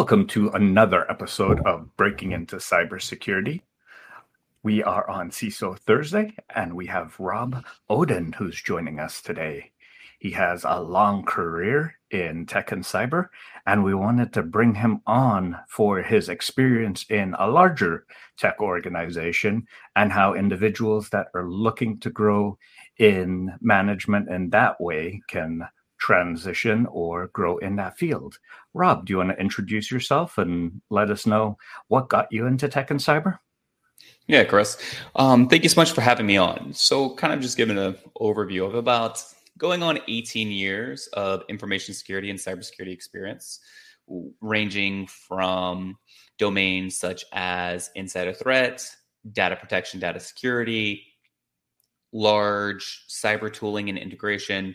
Welcome to another episode of Breaking into Cybersecurity. We are on CISO Thursday, and we have Rob Odin who's joining us today. He has a long career in tech and cyber, and we wanted to bring him on for his experience in a larger tech organization and how individuals that are looking to grow in management in that way can transition or grow in that field. Rob, do you want to introduce yourself and let us know what got you into tech and cyber? Yeah, Chris. Um, thank you so much for having me on. So, kind of just giving an overview of about going on 18 years of information security and cybersecurity experience, ranging from domains such as insider threat, data protection, data security, large cyber tooling and integration,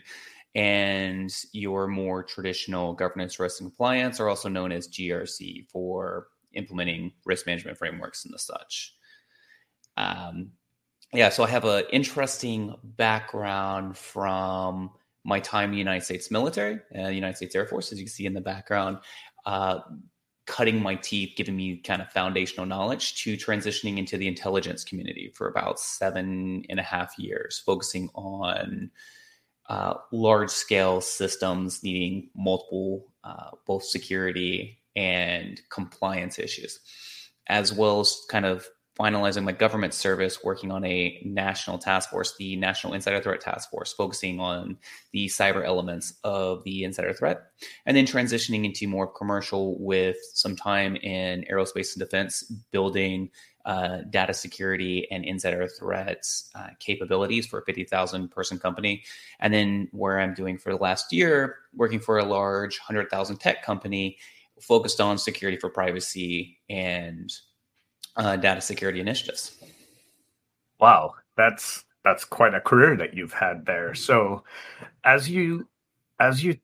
and your more traditional governance, risk, and compliance are also known as GRC for implementing risk management frameworks and the such. Um, yeah, so I have an interesting background from my time in the United States military, uh, the United States Air Force, as you can see in the background, uh, cutting my teeth, giving me kind of foundational knowledge to transitioning into the intelligence community for about seven and a half years, focusing on uh, large scale systems needing multiple, uh, both security and compliance issues, as well as kind of finalizing my government service, working on a national task force, the National Insider Threat Task Force, focusing on the cyber elements of the insider threat, and then transitioning into more commercial with some time in aerospace and defense, building uh, data security and insider threats uh, capabilities for a 50,000 person company. And then where I'm doing for the last year, working for a large 100,000 tech company focused on security for privacy and uh, data security initiatives. Wow, that's that's quite a career that you've had there. So, as you as you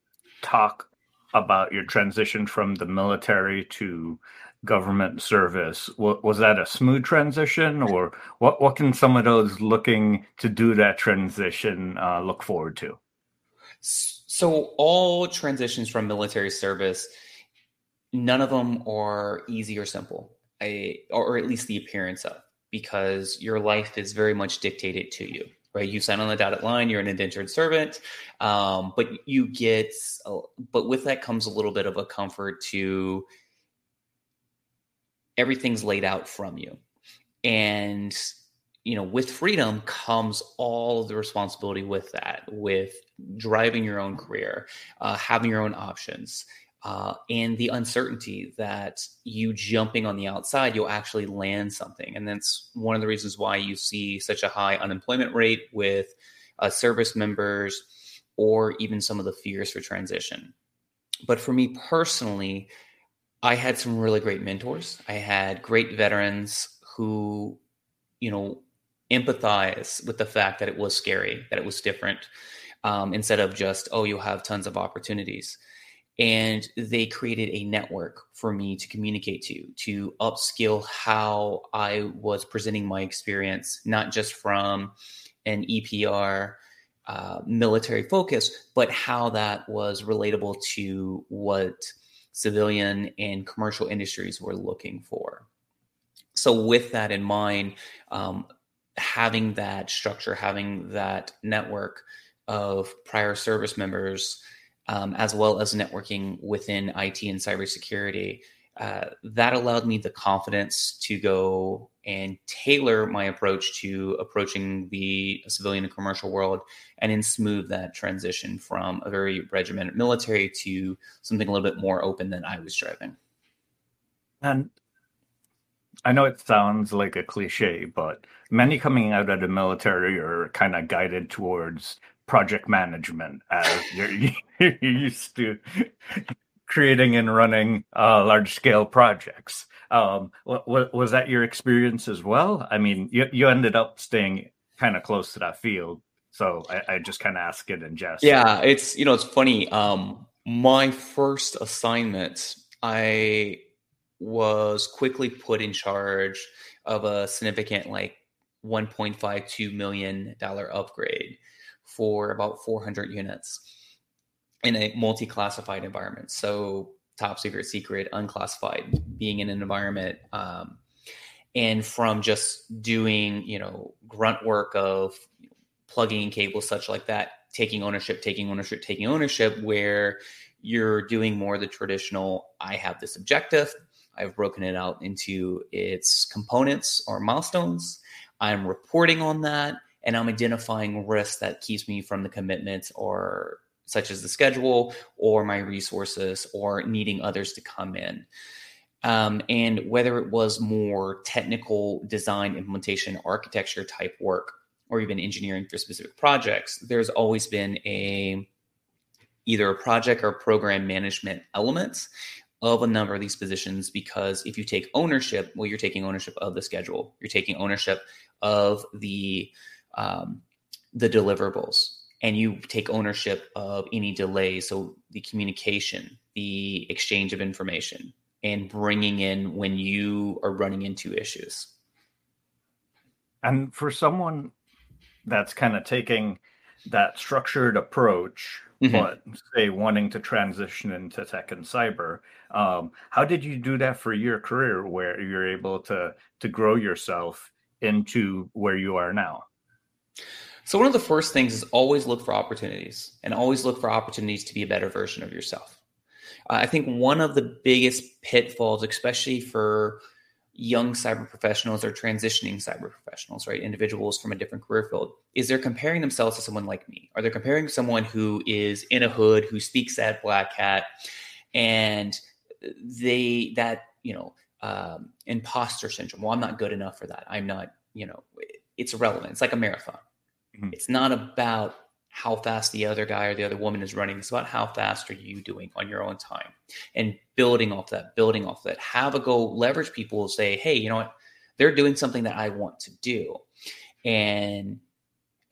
talk about your transition from the military to government service? Was that a smooth transition or what what can some of those looking to do that transition uh, look forward to? So all transitions from military service none of them are easy or simple I, or at least the appearance of because your life is very much dictated to you right? You sign on the dotted line you're an indentured servant um, but you get but with that comes a little bit of a comfort to everything's laid out from you. And you know, with freedom comes all the responsibility with that, with driving your own career, uh, having your own options, uh, and the uncertainty that you jumping on the outside, you'll actually land something. And that's one of the reasons why you see such a high unemployment rate with uh, service members or even some of the fears for transition. But for me personally, I had some really great mentors. I had great veterans who, you know, empathize with the fact that it was scary, that it was different, um, instead of just, oh, you'll have tons of opportunities. And they created a network for me to communicate to, to upskill how I was presenting my experience, not just from an EPR uh, military focus, but how that was relatable to what civilian and commercial industries were looking for. So, with that in mind, um, having that structure, having that network of prior service members, um, as well as networking within IT and cybersecurity, uh, that allowed me the confidence to go and tailor my approach to approaching the civilian and commercial world and then smooth that transition from a very regimented military to something a little bit more open than I was driving. And I know it sounds like a cliche, but many coming out of the military are kind of guided towards project management as you're, you're used to creating and running uh, large scale projects. Um, what, was that your experience as well? I mean, you, you ended up staying kind of close to that field. So I, I just kind of ask it in jest. Yeah, it's, you know, it's funny. Um, my first assignment, I was quickly put in charge of a significant, like, $1.52 million upgrade for about 400 units in a multi-classified environment. So top secret, secret, unclassified, being in an environment. Um, and from just doing, you know, grunt work of plugging in cables, such like that, taking ownership, taking ownership, taking ownership, where you're doing more the traditional, I have this objective. I've broken it out into its components or milestones. I'm reporting on that and I'm identifying risks that keeps me from the commitment or such as the schedule or my resources or needing others to come in. Um, and whether it was more technical design, implementation, architecture type work, or even engineering for specific projects, there's always been a either a project or program management element of a number of these positions because if you take ownership, well, you're taking ownership of the schedule, you're taking ownership of the um, the deliverables, and you take ownership of any delays. So the communication, the exchange of information, and bringing in when you are running into issues. And for someone that's kind of taking that structured approach, mm-hmm. but say wanting to transition into tech and cyber, um, how did you do that for your career where you're able to to grow yourself into where you are now? So one of the first things is always look for opportunities and always look for opportunities to be a better version of yourself. Uh, I think one of the biggest pitfalls, especially for young cyber professionals or transitioning cyber professionals, right? Individuals from a different career field, is they're comparing themselves to someone like me. Are they comparing someone who is in a hood, who speaks at Black Hat, and they that you know um, imposter syndrome. Well, I'm not good enough for that. I'm not. You know, it's irrelevant. It's like a marathon. Mm-hmm. It's not about how fast the other guy or the other woman is running. It's about how fast are you doing on your own time and building off that, building off that. Have a go, leverage people, say, hey, you know what? They're doing something that I want to do. And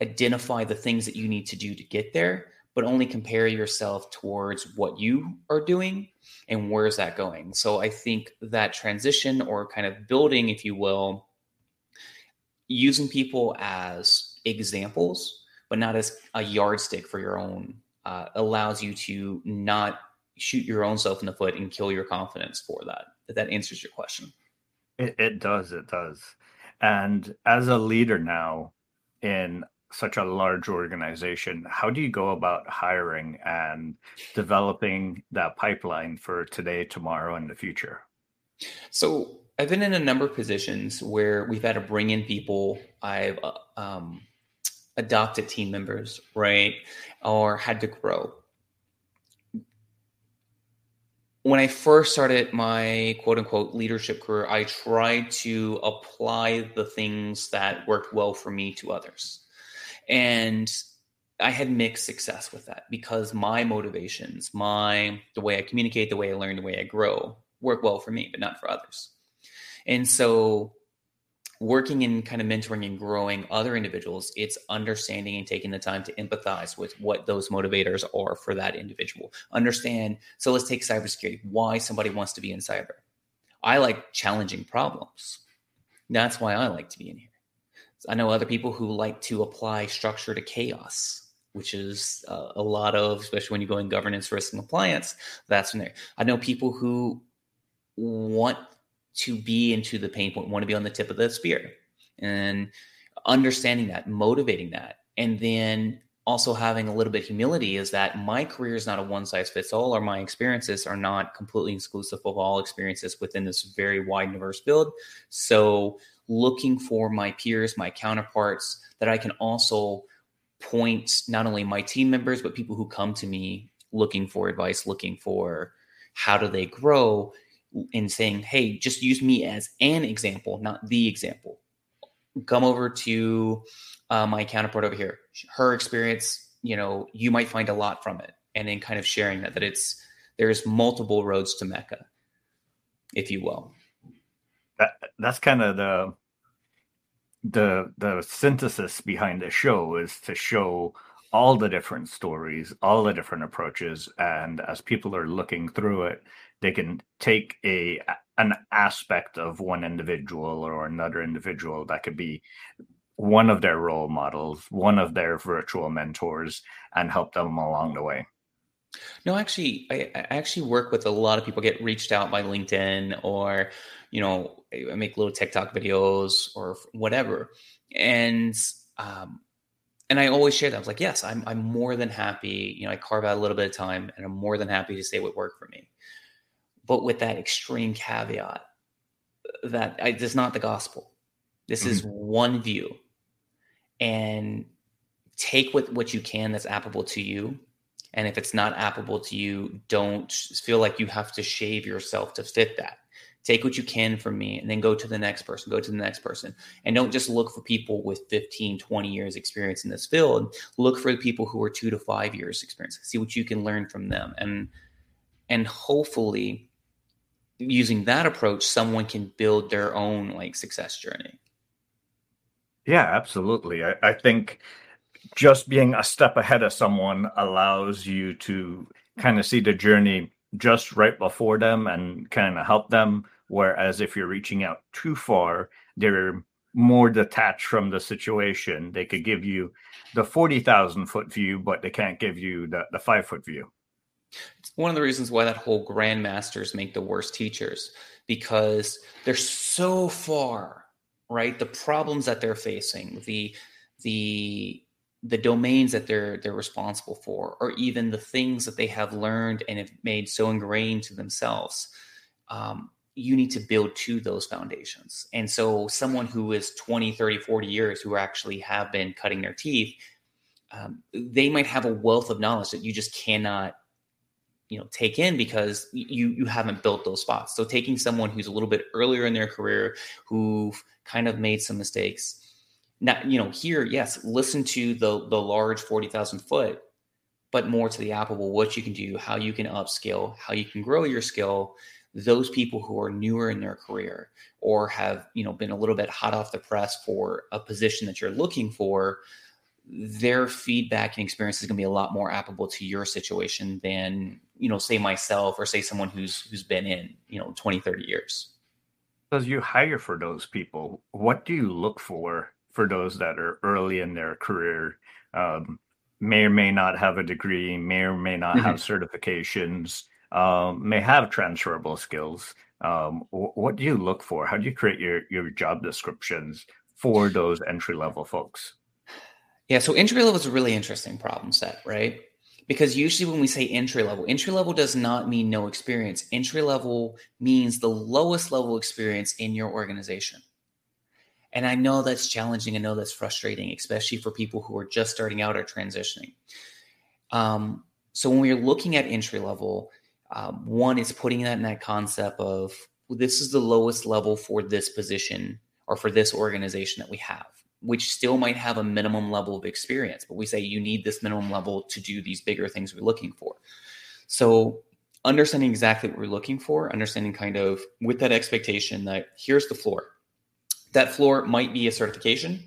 identify the things that you need to do to get there, but only compare yourself towards what you are doing and where's that going. So I think that transition or kind of building, if you will, using people as examples, but not as a yardstick for your own, uh, allows you to not shoot your own self in the foot and kill your confidence for that. If that answers your question. It, it does. It does. And as a leader now in such a large organization, how do you go about hiring and developing that pipeline for today, tomorrow, and the future? So I've been in a number of positions where we've had to bring in people. I've uh, um, adopted team members, right, or had to grow. When I first started my quote unquote leadership career, I tried to apply the things that worked well for me to others. And I had mixed success with that because my motivations, my the way I communicate, the way I learn, the way I grow work well for me, but not for others. And so working in kind of mentoring and growing other individuals, it's understanding and taking the time to empathize with what those motivators are for that individual. Understand. So let's take cybersecurity, why somebody wants to be in cyber. I like challenging problems. That's why I like to be in here. I know other people who like to apply structure to chaos, which is uh, a lot of, especially when you go in governance, risk, and compliance. That's when there. I know people who want to be into the pain point, want to be on the tip of the spear, and understanding that, motivating that, and then also having a little bit humility is that my career is not a one size fits all, or my experiences are not completely exclusive of all experiences within this very wide diverse field. So, looking for my peers, my counterparts that I can also point not only my team members, but people who come to me looking for advice, looking for how do they grow in saying, hey, just use me as an example, not the example. Come over to uh, my counterpart over here. Her experience, you know, you might find a lot from it. And then kind of sharing that, that it's, there's multiple roads to Mecca, if you will. That, that's kind of the, the, the synthesis behind the show is to show all the different stories, all the different approaches. And as people are looking through it, they can take a an aspect of one individual or another individual that could be one of their role models, one of their virtual mentors, and help them along the way. No, actually, I, I, actually work with a lot of people. Get reached out by LinkedIn, or you know, I make little TikTok videos or whatever, and um, and I always share that. I was like, yes, I'm I'm more than happy. You know, I carve out a little bit of time, and I'm more than happy to say what worked for me. But with that extreme caveat, that I, this is not the gospel. This mm-hmm. is one view, and take what what you can that's applicable to you and if it's not applicable to you, don't feel like you have to shave yourself to fit that. Take what you can from me and then go to the next person, go to the next person. And don't just look for people with 15, 20 years experience in this field. Look for the people who are two to five years experience. See what you can learn from them. And and hopefully using that approach, someone can build their own like success journey. Yeah, absolutely. I, I think just being a step ahead of someone allows you to kind of see the journey just right before them and kind of help them. Whereas if you're reaching out too far, they're more detached from the situation. They could give you the 40,000 foot view, but they can't give you the, the five foot view. One of the reasons why that whole grandmasters make the worst teachers because they're so far, right? The problems that they're facing, the the the domains that they're they're responsible for or even the things that they have learned and have made so ingrained to themselves um, you need to build to those foundations and so someone who is 20 30 40 years who actually have been cutting their teeth um, they might have a wealth of knowledge that you just cannot you know take in because you you haven't built those spots. So taking someone who's a little bit earlier in their career who've kind of made some mistakes now you know here yes listen to the the large 40,000 foot but more to the applicable what you can do how you can upskill how you can grow your skill those people who are newer in their career or have you know been a little bit hot off the press for a position that you're looking for their feedback and experience is going to be a lot more applicable to your situation than you know say myself or say someone who's who's been in you know 20 30 years as you hire for those people what do you look for for those that are early in their career, um, may or may not have a degree, may or may not mm-hmm. have certifications, um, may have transferable skills. Um, what do you look for? How do you create your your job descriptions for those entry level folks? Yeah, so entry level is a really interesting problem set, right? Because usually when we say entry level, entry level does not mean no experience. Entry level means the lowest level experience in your organization. And I know that's challenging. I know that's frustrating, especially for people who are just starting out or transitioning. Um, so when we're looking at entry level, um, one is putting that in that concept of well, this is the lowest level for this position or for this organization that we have, which still might have a minimum level of experience, but we say you need this minimum level to do these bigger things we're looking for. So understanding exactly what we're looking for, understanding kind of with that expectation that here's the floor that floor might be a certification.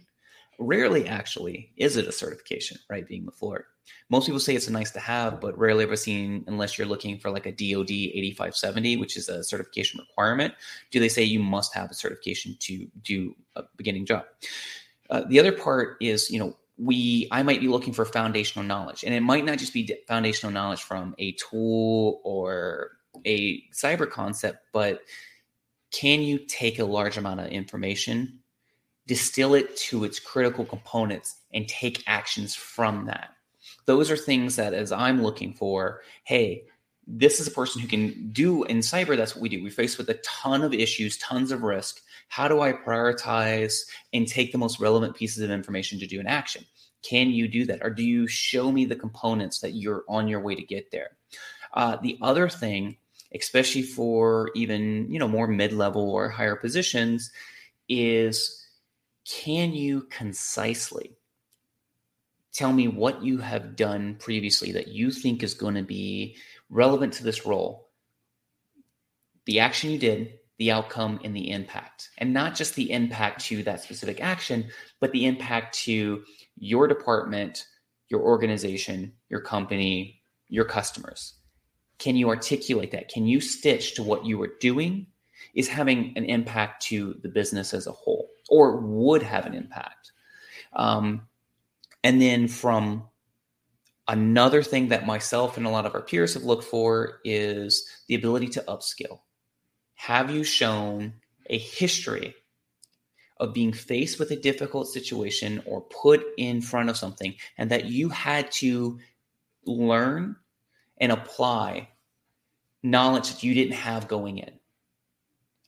Rarely, actually, is it a certification, right? Being the floor. Most people say it's a nice to have, but rarely ever seen unless you're looking for like a DoD 8570, which is a certification requirement. Do they say you must have a certification to do a beginning job? Uh, the other part is, you know, we I might be looking for foundational knowledge, and it might not just be foundational knowledge from a tool or a cyber concept, but can you take a large amount of information, distill it to its critical components, and take actions from that? Those are things that, as I'm looking for, hey, this is a person who can do in cyber. That's what we do. We face with a ton of issues, tons of risk. How do I prioritize and take the most relevant pieces of information to do an action? Can you do that? Or do you show me the components that you're on your way to get there? Uh, the other thing especially for even you know more mid-level or higher positions is can you concisely tell me what you have done previously that you think is going to be relevant to this role the action you did the outcome and the impact and not just the impact to that specific action but the impact to your department your organization your company your customers can you articulate that? Can you stitch to what you are doing is having an impact to the business as a whole or would have an impact? Um, and then from Another thing that myself and a lot of our peers have looked for is the ability to upskill. Have you shown a history of being faced with a difficult situation or put in front of something and that you had to learn and apply knowledge that you didn't have going in?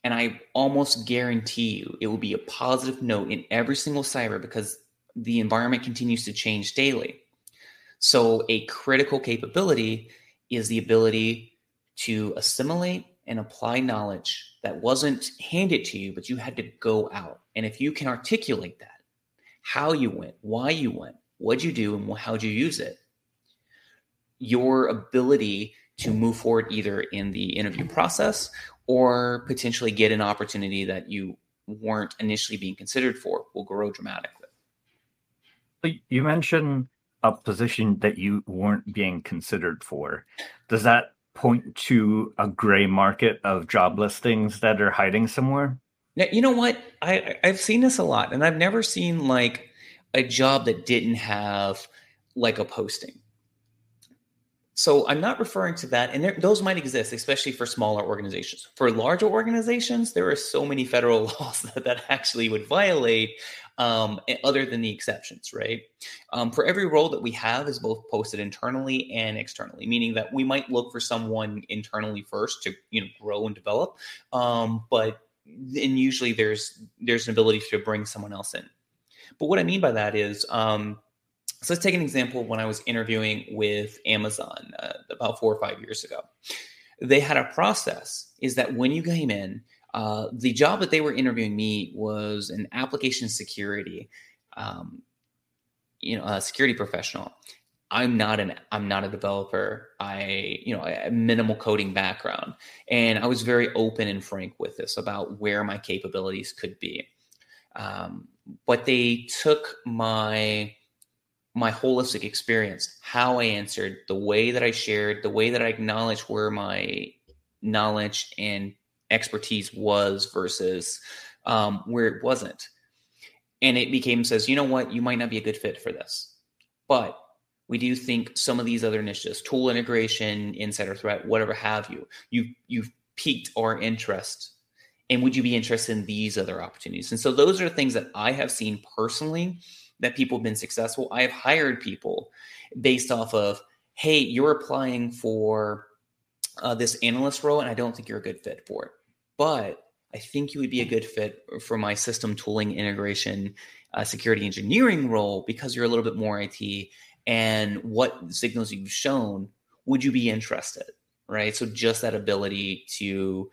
And I almost guarantee you it will be a positive note in every single cyber because the environment continues to change daily. So, a critical capability is the ability to assimilate and apply knowledge that wasn't handed to you, but you had to go out. And if you can articulate that, how you went, why you went, what'd you do, and how'd you use it, your ability to move forward either in the interview process or potentially get an opportunity that you weren't initially being considered for will grow dramatically. You mentioned a position that you weren't being considered for. Does that point to a gray market of job listings that are hiding somewhere? Now, you know what? I I've seen this a lot, and I've never seen like a job that didn't have like a posting. So I'm not referring to that, and there, those might exist, especially for smaller organizations. For larger organizations, there are so many federal laws that, that actually would violate um, other than the exceptions, right? Um, for every role that we have is both posted internally and externally, meaning that we might look for someone internally first to you know grow and develop, um, but then usually there's there's an ability to bring someone else in. But what I mean by that is, um, so let's take an example. When I was interviewing with Amazon uh, about four or five years ago, they had a process. Is that when you came in, uh, the job that they were interviewing me was an application security, um, you know, a security professional. I'm not an I'm not a developer. I you know a minimal coding background, and I was very open and frank with this about where my capabilities could be. Um, but they took my my holistic experience, how I answered, the way that I shared, the way that I acknowledged where my knowledge and expertise was versus um, where it wasn't. And it became says, you know what, you might not be a good fit for this. But we do think some of these other initiatives, tool integration, insider threat, whatever have you, you you've piqued our interest. And would you be interested in these other opportunities? And so those are things that I have seen personally that people have been successful. I have hired people based off of, hey, you're applying for uh, this analyst role, and I don't think you're a good fit for it. But I think you would be a good fit for my system tooling integration uh, security engineering role because you're a little bit more IT. And what signals you've shown, would you be interested? Right. So just that ability to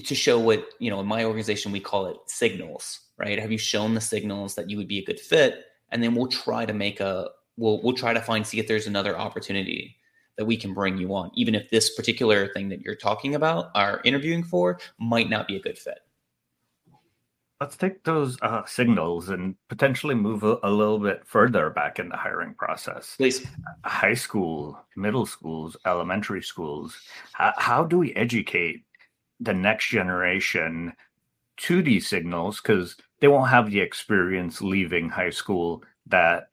to show what you know in my organization we call it signals right have you shown the signals that you would be a good fit and then we'll try to make a we'll we'll try to find see if there's another opportunity that we can bring you on, even if this particular thing that you're talking about, are interviewing for, might not be a good fit. Let's take those uh, signals and potentially move a, a, little bit further back in the hiring process. Please. High school, middle schools, elementary schools. How, how do we educate the next generation to these signals? Because they won't have the experience leaving high school that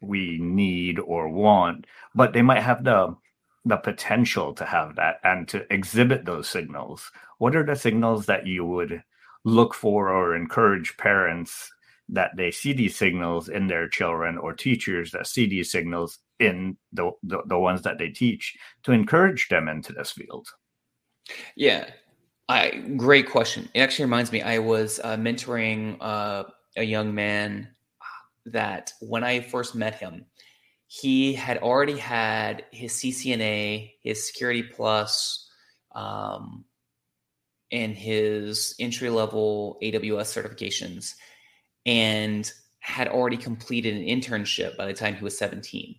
we need or want, but they might have the the potential to have that and to exhibit those signals. What are the signals that you would look for or encourage parents that they see these signals in their children or teachers that see these signals in the, the, the ones that they teach to encourage them into this field? Yeah, I great question. It actually reminds me. I was uh, mentoring uh, a young man that when I first met him, he had already had his CCNA, his Security Plus, um, and his entry level AWS certifications, and had already completed an internship by the time he was 17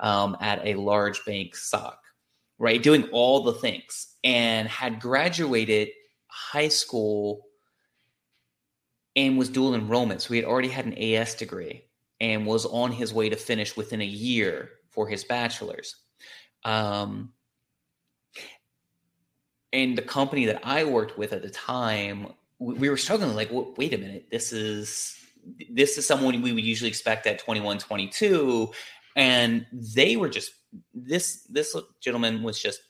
um, at a large bank SOC, right? Doing all the things, and had graduated high school and was dual enrollment. So he had already had an AS degree and was on his way to finish within a year for his bachelor's. Um, and the company that I worked with at the time, we, we were struggling like, wait a minute, this is this is someone we would usually expect at 21, 22 and they were just this this gentleman was just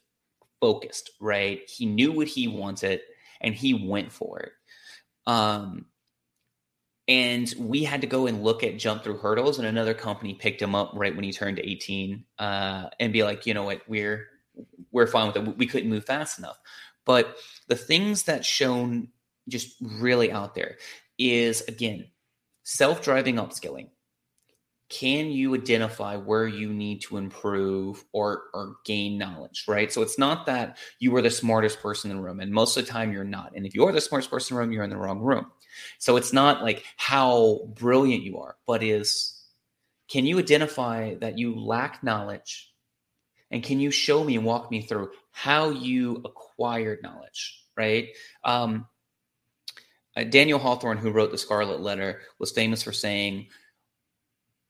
focused, right? He knew what he wanted and he went for it. Um, and we had to go and look at jump through hurdles and another company picked him up right when he turned 18 uh, and be like you know what we're we're fine with it we couldn't move fast enough but the things that shown just really out there is again self-driving upskilling can you identify where you need to improve or or gain knowledge right? So it's not that you are the smartest person in the room and most of the time you're not and if you are the smartest person in the room you're in the wrong room. So it's not like how brilliant you are but is can you identify that you lack knowledge and can you show me and walk me through how you acquired knowledge right? Um, uh, daniel hawthorne who wrote the scarlet letter was famous for saying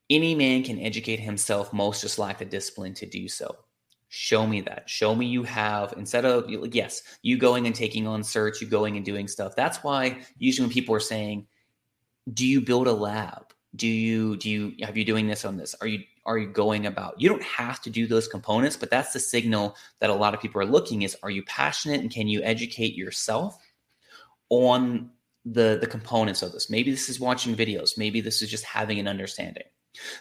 any man can educate himself, most just lack the discipline to do so. Show me that. Show me you have, instead of, yes, you going and taking on search, you going and doing stuff. That's why usually when people are saying, do you build a lab? Do you, do you, have you doing this on this? Are you, are you going about? You don't have to do those components, but that's the signal that a lot of people are looking is, are you passionate and can you educate yourself on the, the components of this? Maybe this is watching videos. Maybe this is just having an understanding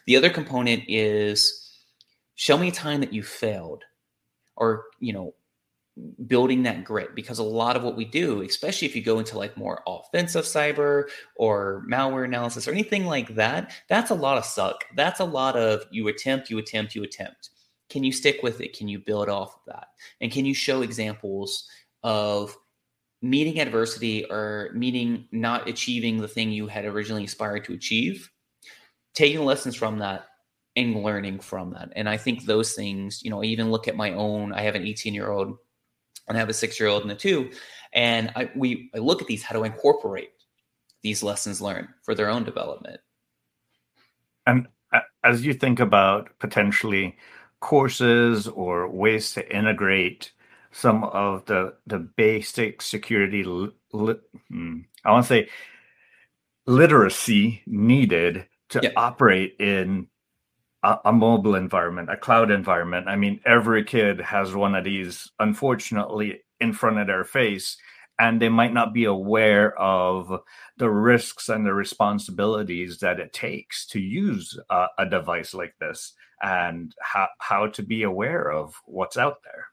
the other component is show me a time that you failed or, you know, building that grit because a lot of what we do, especially if you go into like more offensive cyber or malware analysis or anything like that, that's a lot of suck. That's a lot of you attempt, you attempt, you attempt. Can you stick with it? Can you build off of that? And can you show examples of meeting adversity or meeting not achieving the thing you had originally aspired to achieve taking lessons from that and learning from that. And I think those things, you know, I even look at my own, I have an 18 year old and I have a six year old and a two. And I, we, I look at these, how to incorporate these lessons learned for their own development. And as you think about potentially courses or ways to integrate some of the the basic security li, li, hmm, I want to say literacy needed to yeah. operate in a, a, mobile environment, a cloud environment. I mean, every kid has one of these, unfortunately, in front of their face, and they might not be aware of the risks and the responsibilities that it takes to use a, a device like this and how, how to be aware of what's out there.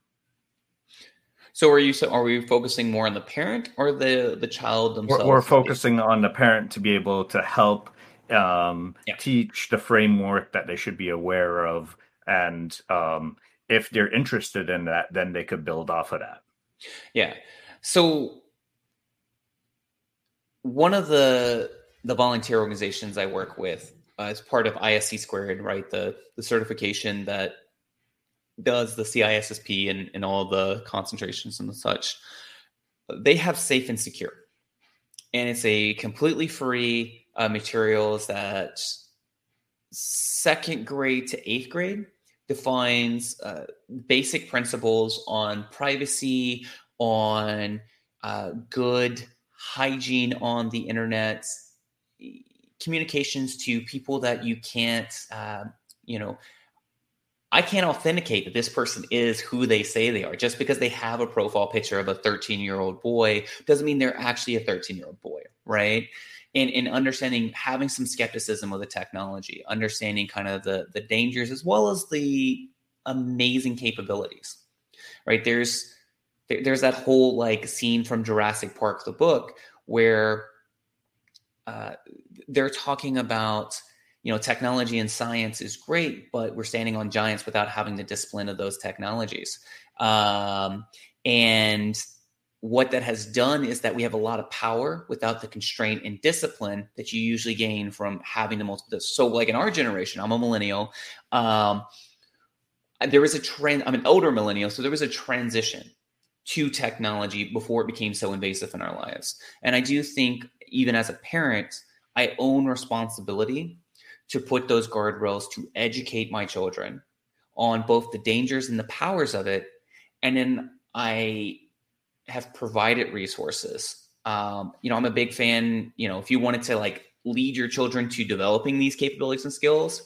So are you are we focusing more on the parent or the the child themselves? We're, we're focusing on the parent to be able to help um, yeah. teach the framework that they should be aware of, and um, if they're interested in that, then they could build off of that. Yeah. So one of the the volunteer organizations I work with uh, is part of ISC squared, right? The the certification that does the CISSP and, and all the concentrations and such. They have safe and secure. And it's a completely free uh, materials that second grade to eighth grade defines uh, basic principles on privacy, on uh, good hygiene on the internet, communications to people that you can't, uh, you know, I can't authenticate that this person is who they say they are. Just because they have a profile picture of a 13 year old boy doesn't mean they're actually a 13 year old boy, right? In, in understanding having some skepticism with the technology, understanding kind of the the dangers as well as the amazing capabilities. Right there's there's that whole like scene from Jurassic Park, the book, where uh, they're talking about you know technology and science is great, but we're standing on giants without having the discipline of those technologies. Um, and what that has done is that we have a lot of power without the constraint and discipline that you usually gain from having the multiple. So, like in our generation, I'm a millennial. Um, there was a trend. I'm an older millennial, so there was a transition to technology before it became so invasive in our lives. And I do think, even as a parent, I own responsibility to put those guardrails to educate my children on both the dangers and the powers of it. And then I have provided resources. Um, you know, I'm a big fan. You know, if you wanted to like lead your children to developing these capabilities and skills,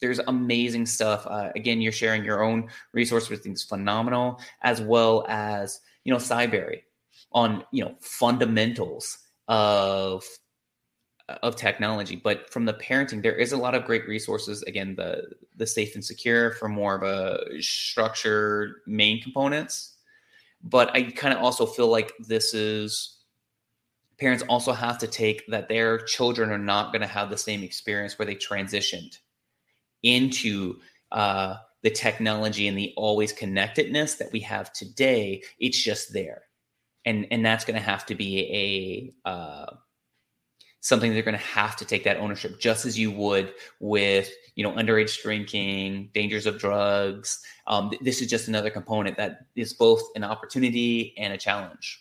there's amazing stuff. Uh, again, you're sharing your own resource, which is phenomenal, as well as you know Cybrary on you know fundamentals of of technology. But from the parenting, there is a lot of great resources. Again, the the safe and secure for more of a structured main components. But I kind of also feel like this is parents also have to take that their children are not going to have the same experience where they transitioned into uh, the technology and the always connectedness that we have today. It's just there, and and that's going to have to be a uh, something they're going to have to take that ownership, just as you would with you know underage drinking, dangers of drugs. Um, this is just another component that is both an opportunity and a challenge.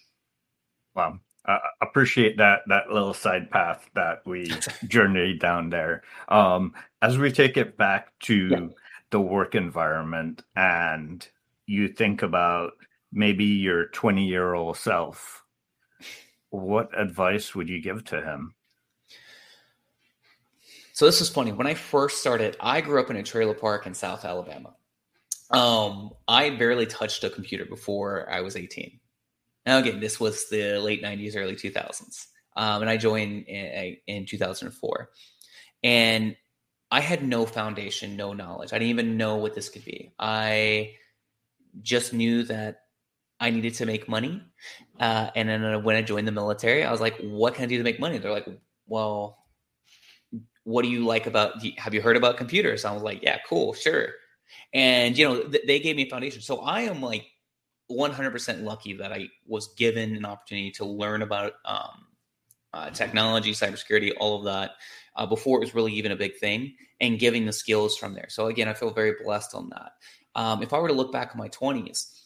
Wow, I appreciate that that little side path that we journeyed down there. Um, as we take it back to yeah. the work environment, and you think about maybe your twenty year old self, what advice would you give to him? So this is funny. When I first started, I grew up in a trailer park in South Alabama. Um, I barely touched a computer before I was 18. Now, again, this was the late 90s, early 2000s. Um, and I joined in, in 2004. And I had no foundation, no knowledge. I didn't even know what this could be. I just knew that I needed to make money. Uh, and then when I joined the military, I was like, what can I do to make money? They're like, well, what do you like about, have you heard about computers? I was like, yeah, cool, sure. And, you know, th- they gave me a foundation. So I am like 100% lucky that I was given an opportunity to learn about um, uh, technology, cybersecurity, all of that uh, before it was really even a big thing, and giving the skills from there. So again, I feel very blessed on that. Um, if I were to look back at my 20s,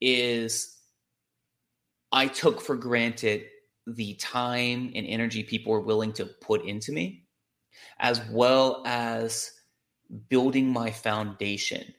is I took for granted the time and energy people were willing to put into me, as well as building my foundation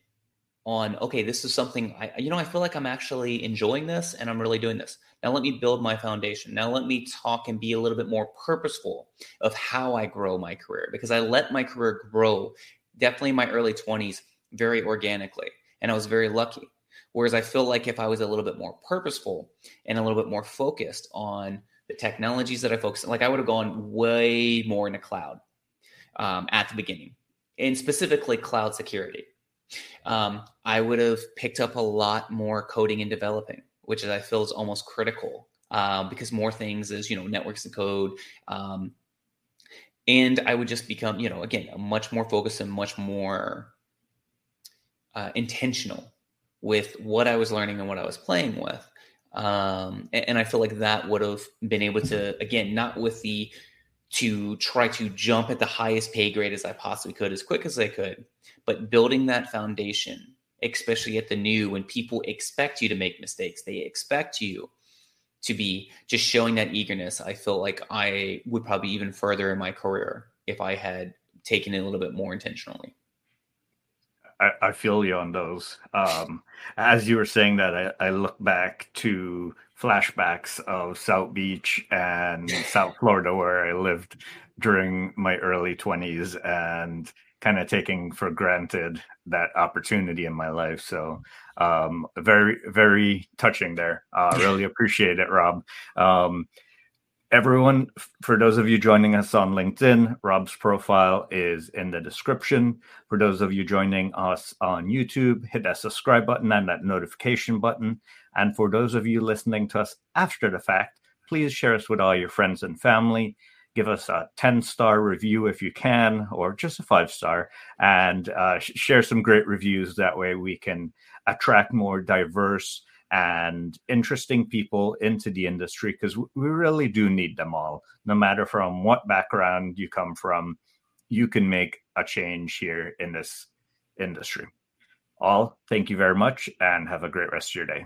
on okay this is something i you know i feel like i'm actually enjoying this and i'm really doing this. Now let me build my foundation. Now let me talk and be a little bit more purposeful of how i grow my career because i let my career grow definitely in my early 20s very organically and i was very lucky. Whereas i feel like if i was a little bit more purposeful and a little bit more focused on the technologies that i focus on like i would have gone way more into cloud um, at the beginning and specifically cloud security um, I would have picked up a lot more coding and developing, which I feel is almost critical um, because more things is you know networks and code, um, and I would just become you know again much more focused and much more uh, intentional with what I was learning and what I was playing with. Um, and, and I feel like that would have been able to again not with the to try to jump at the highest pay grade as I possibly could, as quick as I could. But building that foundation, especially at the new, when people expect you to make mistakes, they expect you to be just showing that eagerness. I feel like I would probably even further in my career if I had taken it a little bit more intentionally. I, I feel you on those. Um, as you were saying that, I, I look back to flashbacks of South Beach and South Florida, where I lived during my early 20s and kind of taking for granted that opportunity in my life. So, um, very, very touching there. Uh, really appreciate it, Rob. Um, everyone, for those of you joining us on LinkedIn, Rob's profile is in the description. For those of you joining us on YouTube, hit that subscribe button and that notification button. And for those of you listening to us after the fact, please share us with all your friends and family. Give us a 10 star review if you can, or just a five star, and uh, share some great reviews. That way we can attract more diverse and interesting people into the industry because we really do need them all. No matter from what background you come from, you can make a change here in this industry. All, thank you very much and have a great rest of your day.